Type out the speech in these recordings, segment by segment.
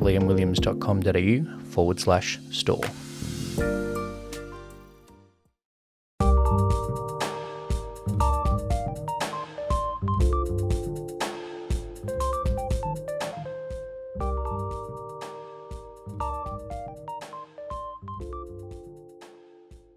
liamwilliams.com.au forward slash store.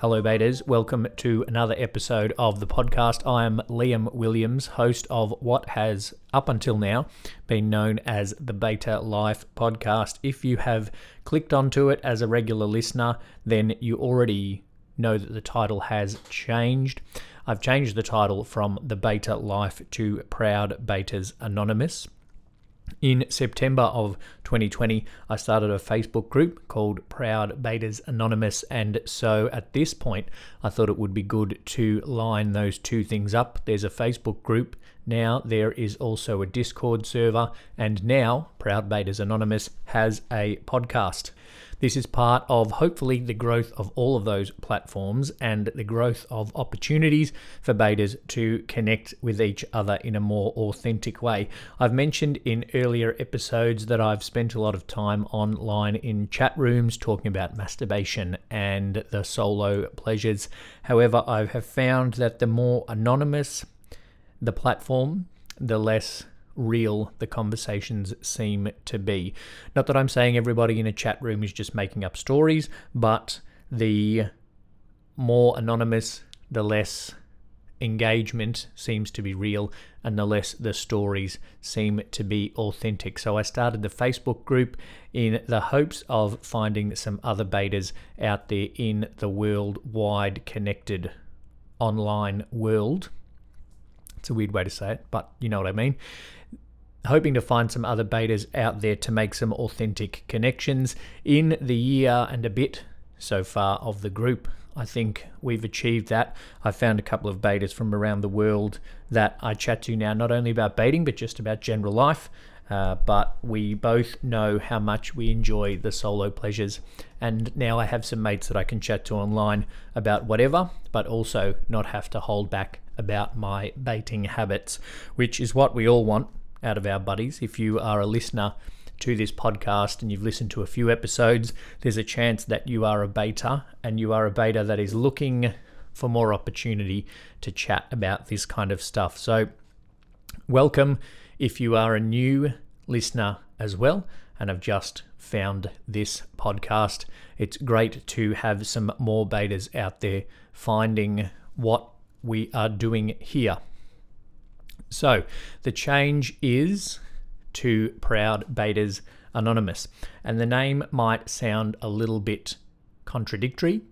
Hello, bators. Welcome to another episode of the podcast. I am Liam Williams, host of what has, up until now, been known as the Bator Life podcast. If you have clicked onto it as a regular listener, then you already know that the title has changed. I've changed the title from The Bator Life to Proud Bators Anonymous. In September of 2020, I started a Facebook group called Proud Bators Anonymous, and so at this point, I thought it would be good to line those two things up. There's a Facebook group now, there is also a Discord server, and now Proud Bators Anonymous has a podcast. This is part of hopefully the growth of all of those platforms and the growth of opportunities for bators to connect with each other in a more authentic way. I've mentioned in earlier episodes that I've spent a lot of time online in chat rooms talking about masturbation and the solo pleasures. However, I have found that the more anonymous the platform, the less real the conversations seem to be. Not that I'm saying everybody in a chat room is just making up stories, but the more anonymous, the less engagement seems to be real and the less the stories seem to be authentic. So I started the Facebook group in the hopes of finding some other bators out there in the worldwide connected online world. It's a weird way to say it, but you know what I mean hoping to find some other bators out there to make some authentic connections in the year and a bit so far of the group. I think we've achieved that. I found a couple of bators from around the world that I chat to now, not only about bating, but just about general life. Uh, but we both know how much we enjoy the solo pleasures. And now I have some mates that I can chat to online about whatever, but also not have to hold back about my bating habits, which is what we all want out of our buddies. If you are a listener to this podcast and you've listened to a few episodes, there's a chance that you are a bator and you are a bator that is looking for more opportunity to chat about this kind of stuff. So, welcome if you are a new listener as well and have just found this podcast. It's great to have some more bators out there finding what we are doing here. So the change is to Proud Bators Anonymous. And the name might sound a little bit contradictory,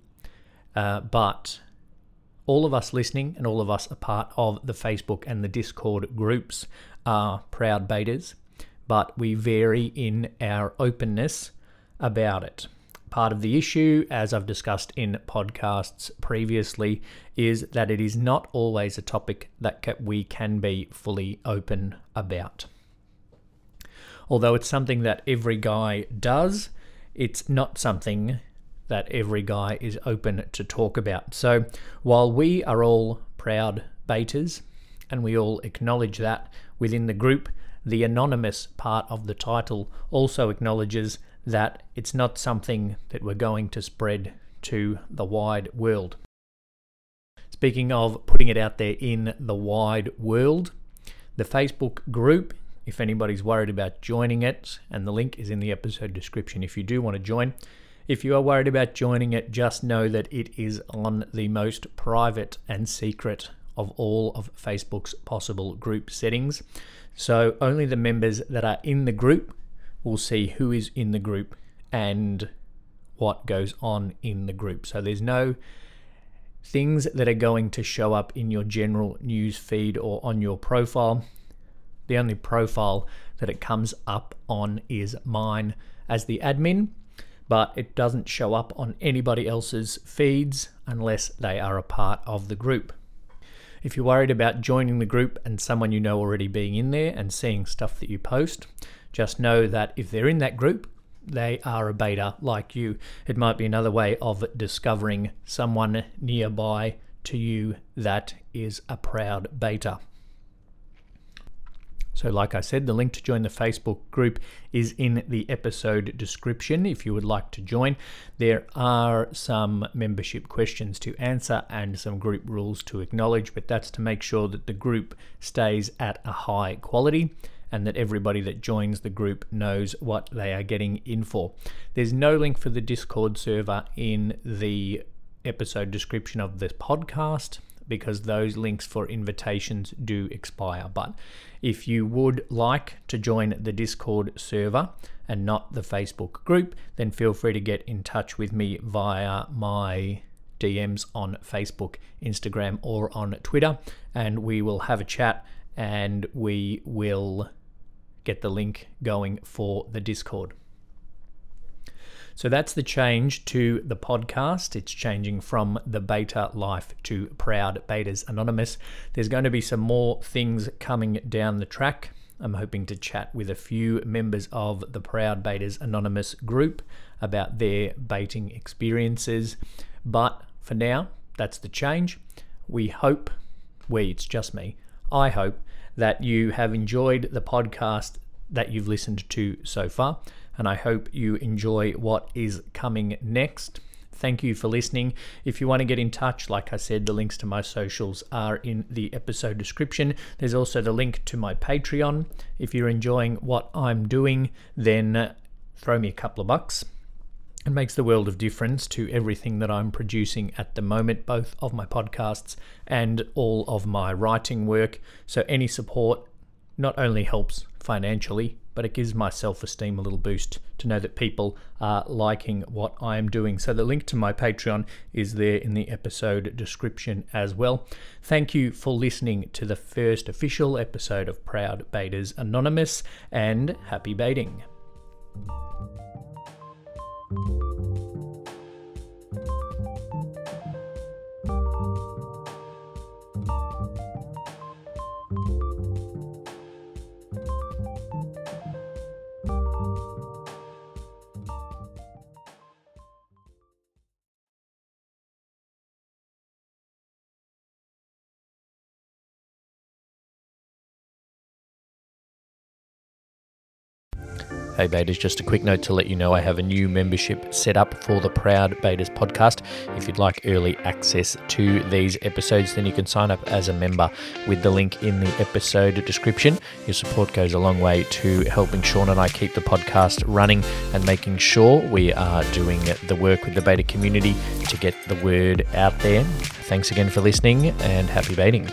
uh, but all of us listening and all of us a part of the Facebook and the Discord groups are proud bators, but we vary in our openness about it. Part of the issue, as I've discussed in podcasts previously, is that it is not always a topic that we can be fully open about. Although it's something that every guy does, it's not something that every guy is open to talk about. So while we are all proud bators, and we all acknowledge that within the group, the anonymous part of the title also acknowledges that it's not something that we're going to spread to the wide world. Speaking of putting it out there in the wide world, the Facebook group, if anybody's worried about joining it, and the link is in the episode description if you do want to join. If you are worried about joining it, just know that it is on the most private and secret of all of Facebook's possible group settings. So only the members that are in the group will see who is in the group and what goes on in the group. So there's no things that are going to show up in your general news feed or on your profile. The only profile that it comes up on is mine as the admin, but it doesn't show up on anybody else's feeds unless they are a part of the group. If you're worried about joining the group and someone you know already being in there and seeing stuff that you post, just know that if they're in that group, they are a bator like you. It might be another way of discovering someone nearby to you that is a proud bator. So, like I said, the link to join the Facebook group is in the episode description if you would like to join. There are some membership questions to answer and some group rules to acknowledge, but that's to make sure that the group stays at a high quality and that everybody that joins the group knows what they are getting in for. There's no link for the Discord server in the episode description of this podcast because those links for invitations do expire. But if you would like to join the Discord server and not the Facebook group, then feel free to get in touch with me via my DMs on Facebook, Instagram, or on Twitter, and we will have a chat and we will get the link going for the Discord. So that's the change to the podcast. It's changing from the bator life to Proud Bators Anonymous. There's going to be some more things coming down the track. I'm hoping to chat with a few members of the Proud Bators Anonymous group about their bating experiences. But for now, that's the change. We hope, we, it's just me, I hope that you have enjoyed the podcast that you've listened to so far and I hope you enjoy what is coming next. Thank you for listening. If you want to get in touch, like I said, the links to my socials are in the episode description. There's also the link to my Patreon. If you're enjoying what I'm doing, then uh, throw me a couple of bucks. It makes the world of difference to everything that I'm producing at the moment, both of my podcasts and all of my writing work. So, any support not only helps financially, but it gives my self esteem a little boost to know that people are liking what I am doing. So, the link to my Patreon is there in the episode description as well. Thank you for listening to the first official episode of Proud Bators Anonymous, and happy bating. Thank you. Hey bators, just a quick note to let you know I have a new membership set up for the Proud Bators podcast. If you'd like early access to these episodes, then you can sign up as a member with the link in the episode description. Your support goes a long way to helping Sean and I keep the podcast running and making sure we are doing the work with the bator community to get the word out there. Thanks again for listening and happy bating.